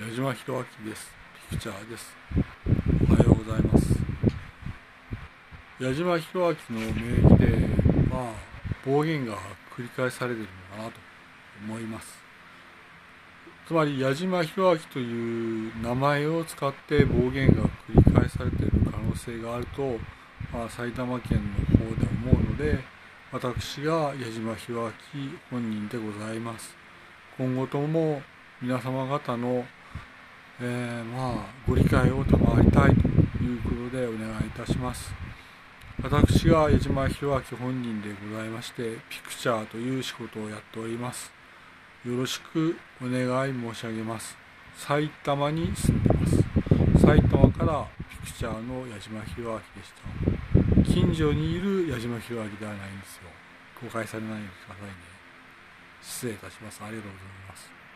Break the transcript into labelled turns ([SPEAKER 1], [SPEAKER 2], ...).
[SPEAKER 1] 矢島博明です。ピクチャーです。おはようございます。矢島博明の名義で、まあ、暴言が繰り返されているのかなと思います。つまり、矢島博明という名前を使って暴言が繰り返されている可能性があると、まあ、埼玉県の方で思うので、私が矢島博明本人でございます。今後とも皆様方の、えー、まあご理解を賜りたいということでお願いいたします。私が江島博明本人でございましてピクチャーという仕事をやっております。よろしくお願い申し上げます。埼玉に住んでます。埼玉からピクチャーの矢島博明でした。近所にいる矢島博明ではないんですよ。誤解されないようにくださいね。失礼いたします。ありがとうございます。